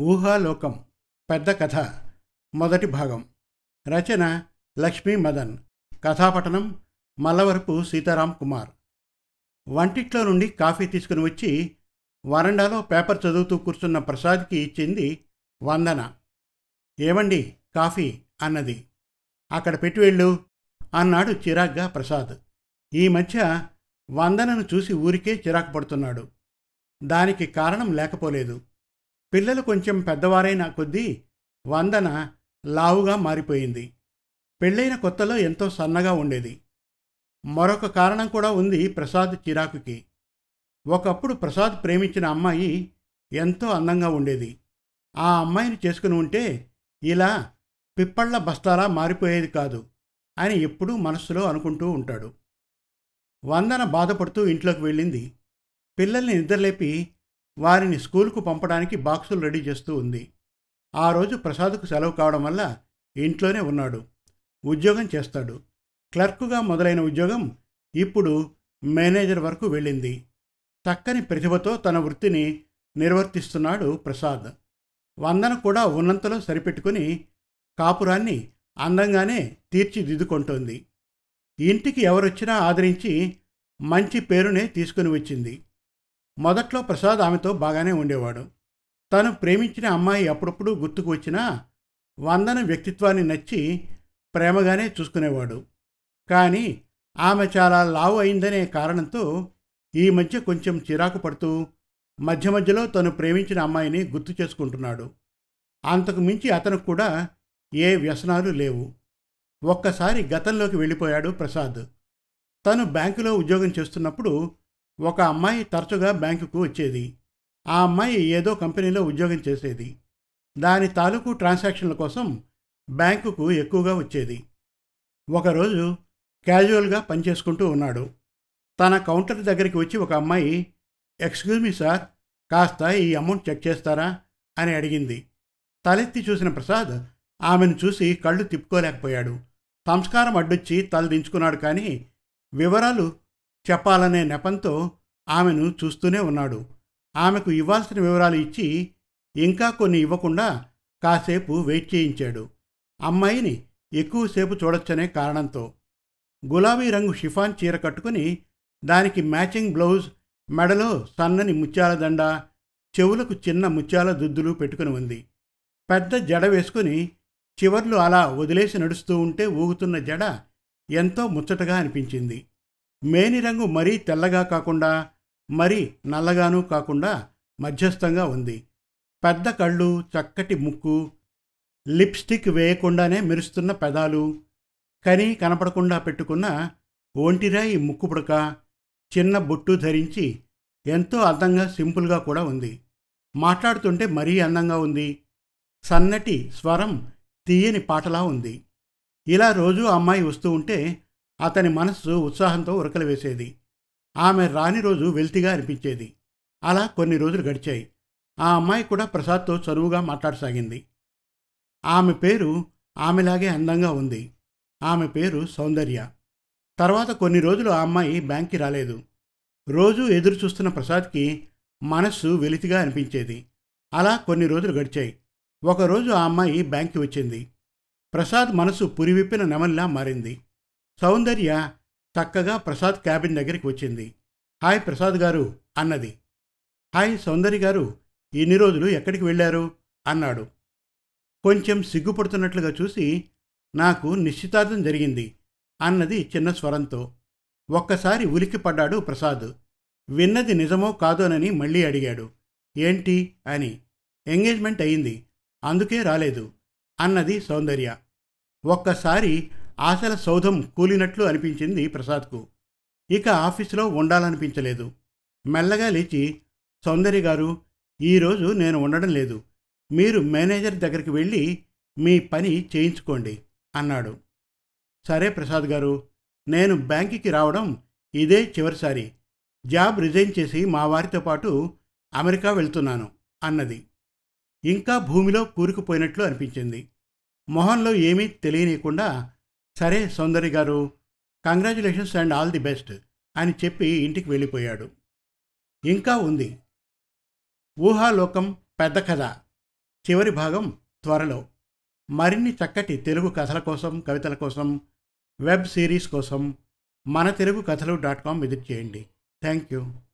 ఊహాలోకం పెద్ద కథ మొదటి భాగం. రచన లక్ష్మీ మదన్. కథాపఠనం మల్లవరపు సీతారాం కుమార్. వంటిట్లో నుండి కాఫీ తీసుకుని వచ్చి వరండాలో పేపర్ చదువుతూ కూర్చున్న ప్రసాద్కి ఇచ్చింది వందన. ఏమండి కాఫీ అన్నది. అక్కడ పెట్టి వెళ్ళు అన్నాడు చిరాగ్గా ప్రసాద్. ఈ మధ్య వందనను చూసి ఊరికే చిరాకు పడుతున్నాడు. దానికి కారణం లేకపోలేదు. పిల్లలు కొంచెం పెద్దవారైన కొద్దీ వందన లావుగా మారిపోయింది. పెళ్ళైన కొత్తలో ఎంతో సన్నగా ఉండేది. మరొక కారణం కూడా ఉంది ప్రసాద్ చిరాకుకి. ఒకప్పుడు ప్రసాద్ ప్రేమించిన అమ్మాయి ఎంతో అందంగా ఉండేది. ఆ అమ్మాయిని చేసుకుని ఉంటే ఇలా పిప్పళ్ళ బస్తాలా మారిపోయేది కాదు అని ఎప్పుడూ మనస్సులో అనుకుంటూ ఉంటాడు. వందన బాధపడుతూ ఇంట్లోకి వెళ్ళింది. పిల్లల్ని నిద్రలేపి వారిని స్కూలుకు పంపడానికి బాక్సులు రెడీ చేస్తూ ఉంది. ఆ రోజు ప్రసాద్కు సెలవు కావడం వల్ల ఇంట్లోనే ఉన్నాడు. ఉద్యోగం చేస్తాడు. క్లర్కుగా మొదలైన ఉద్యోగం ఇప్పుడు మేనేజర్ వరకు వెళ్ళింది. చక్కని ప్రతిభతో తన వృత్తిని నిర్వర్తిస్తున్నాడు ప్రసాద్. వందన కూడా ఉన్నంతలో సరిపెట్టుకుని కాపురాన్ని అందంగానే తీర్చిదిద్దుకుంటోంది. ఇంటికి ఎవరొచ్చినా ఆదరించి మంచి పేరునే తీసుకుని వచ్చింది. మొదట్లో ప్రసాద్ ఆమెతో బాగానే ఉండేవాడు. తను ప్రేమించిన అమ్మాయి అప్పుడప్పుడు గుర్తుకు వచ్చినా వందన వ్యక్తిత్వాన్ని నచ్చి ప్రేమగానే చూసుకునేవాడు. కానీ ఆమె చాలా లావు అయిందనే కారణంతో ఈ మధ్య కొంచెం చిరాకు పడుతూ మధ్య మధ్యలో తను ప్రేమించిన అమ్మాయిని గుర్తు చేసుకుంటున్నాడు. అంతకు మించి అతనికి కూడా ఏ వ్యసనాలు లేవు. ఒక్కసారి గతంలోకి వెళ్ళిపోయాడు ప్రసాద్. తను బ్యాంకులో ఉద్యోగం చేస్తున్నప్పుడు ఒక అమ్మాయి తరచుగా బ్యాంకుకు వచ్చేది. ఆ అమ్మాయి ఏదో కంపెనీలో ఉద్యోగం చేసేది. దాని తాలూకు ట్రాన్సాక్షన్ల కోసం బ్యాంకుకు ఎక్కువగా వచ్చేది. ఒకరోజు క్యాజువల్గా పనిచేసుకుంటూ ఉన్నాడు. తన కౌంటర్ దగ్గరికి వచ్చి ఒక అమ్మాయి ఎక్స్క్యూజ్ మీ సార్ కాస్త ఈ అమౌంట్ చెక్ చేస్తారా? అని అడిగింది. తలెత్తి చూసిన ప్రసాద్ ఆమెను చూసి కళ్ళు తిప్పుకోలేకపోయాడు. సంస్కారం అడ్డొచ్చి తల దించుకున్నాడు కానీ వివరాలు చెప్పాలనే నెపంతో ఆమెను చూస్తూనే ఉన్నాడు. ఆమెకు ఇవ్వాల్సిన వివరాలు ఇచ్చి ఇంకా కొన్ని ఇవ్వకుండా కాసేపు వెయిట్ చేయించాడు. అమ్మాయిని ఎక్కువసేపు చూడొచ్చనే కారణంతో. గులాబీ రంగు షిఫాన్ చీర కట్టుకుని దానికి మ్యాచింగ్ బ్లౌజ్ మెడలో సన్నని ముత్యాల దండ చెవులకు చిన్న ముత్యాల దుద్దులు పెట్టుకుని ఉంది. పెద్ద జడ వేసుకుని చివర్లు అలా వదిలేసి నడుస్తూ ఉంటే ఊగుతున్న జడ ఎంతో ముచ్చటగా అనిపించింది. మేని రంగు మరీ తెల్లగా కాకుండా మరీ నల్లగానూ కాకుండా మధ్యస్థంగా ఉంది. పెద్ద కళ్ళు చక్కటి ముక్కు లిప్స్టిక్ వేయకుండానే మెరుస్తున్న పెదాలు కని కనపడకుండా పెట్టుకున్న ఒంటిరాయి ముక్కు పుడక చిన్న బొట్టు ధరించి ఎంతో అందంగా సింపుల్గా కూడా ఉంది. మాట్లాడుతుంటే మరీ అందంగా ఉంది. సన్నటి స్వరం తీయని పాటలా ఉంది. ఇలా రోజూ అమ్మాయి వస్తూ ఉంటే అతని మనస్సు ఉత్సాహంతో ఉరకలు వేసేది. ఆమె రాని రోజు వెల్తిగా అనిపించేది. అలా కొన్ని రోజులు గడిచాయి. ఆ అమ్మాయి కూడా ప్రసాద్తో చదువుగా మాట్లాడసాగింది. ఆమె పేరు ఆమెలాగే అందంగా ఉంది. ఆమె పేరు సౌందర్య. తర్వాత కొన్ని రోజులు ఆ అమ్మాయి బ్యాంక్కి రాలేదు. రోజు ఎదురు చూస్తున్న ప్రసాద్కి మనస్సు వెలితిగా అనిపించేది. అలా కొన్ని రోజులు గడిచాయి. ఒకరోజు ఆ అమ్మాయి బ్యాంక్కి వచ్చింది. ప్రసాద్ మనసు పురివిప్పిన నెమల్లా మారింది. సౌందర్య చక్కగా ప్రసాద్ క్యాబిన్ దగ్గరికి వచ్చింది. హాయ్ ప్రసాద్ గారు అన్నది. హాయ్ సౌందర్య గారు ఎన్ని రోజులు ఎక్కడికి వెళ్ళారు? అన్నాడు. కొంచెం సిగ్గుపడుతున్నట్లుగా చూసి నాకు నిశ్చితార్థం జరిగింది అన్నది చిన్న స్వరంతో. ఒక్కసారి ఉలిక్కి పడ్డాడు ప్రసాద్. విన్నది నిజమో కాదోనని మళ్ళీ అడిగాడు. ఏంటి? అని. ఎంగేజ్మెంట్ అయింది అందుకే రాలేదు అన్నది సౌందర్య. ఒక్కసారి ఆశల సౌధం కూలినట్లు అనిపించింది ప్రసాద్కు. ఇక ఆఫీసులో ఉండాలనిపించలేదు. మెల్లగా లేచి సౌందర్య గారు ఈరోజు నేను ఉండడం లేదు. మీరు మేనేజర్ దగ్గరికి వెళ్ళి మీ పని చేయించుకోండి అన్నాడు. సరే ప్రసాద్ గారు నేను బ్యాంకుకి రావడం ఇదే చివరిసారి. జాబ్ రిజైన్ చేసి మా వారితో పాటు అమెరికా వెళ్తున్నాను అన్నది. ఇంకా భూమిలో కూరుకుపోయినట్లు అనిపించింది. మొహంలో ఏమీ తెలియనీయకుండా సరే సౌందర్య గారు congratulations and all the best అని చెప్పి ఇంటికి వెళ్ళిపోయాడు. ఇంకా ఉంది. ఊహాలోకం పెద్ద కథ. చివరి భాగం త్వరలో. మరిన్ని చక్కటి తెలుగు కథల కోసం కవితల కోసం వెబ్ సిరీస్ కోసం మన తెలుగు కథలు డాట్ కామ్ విజిట్ చేయండి. Thank you.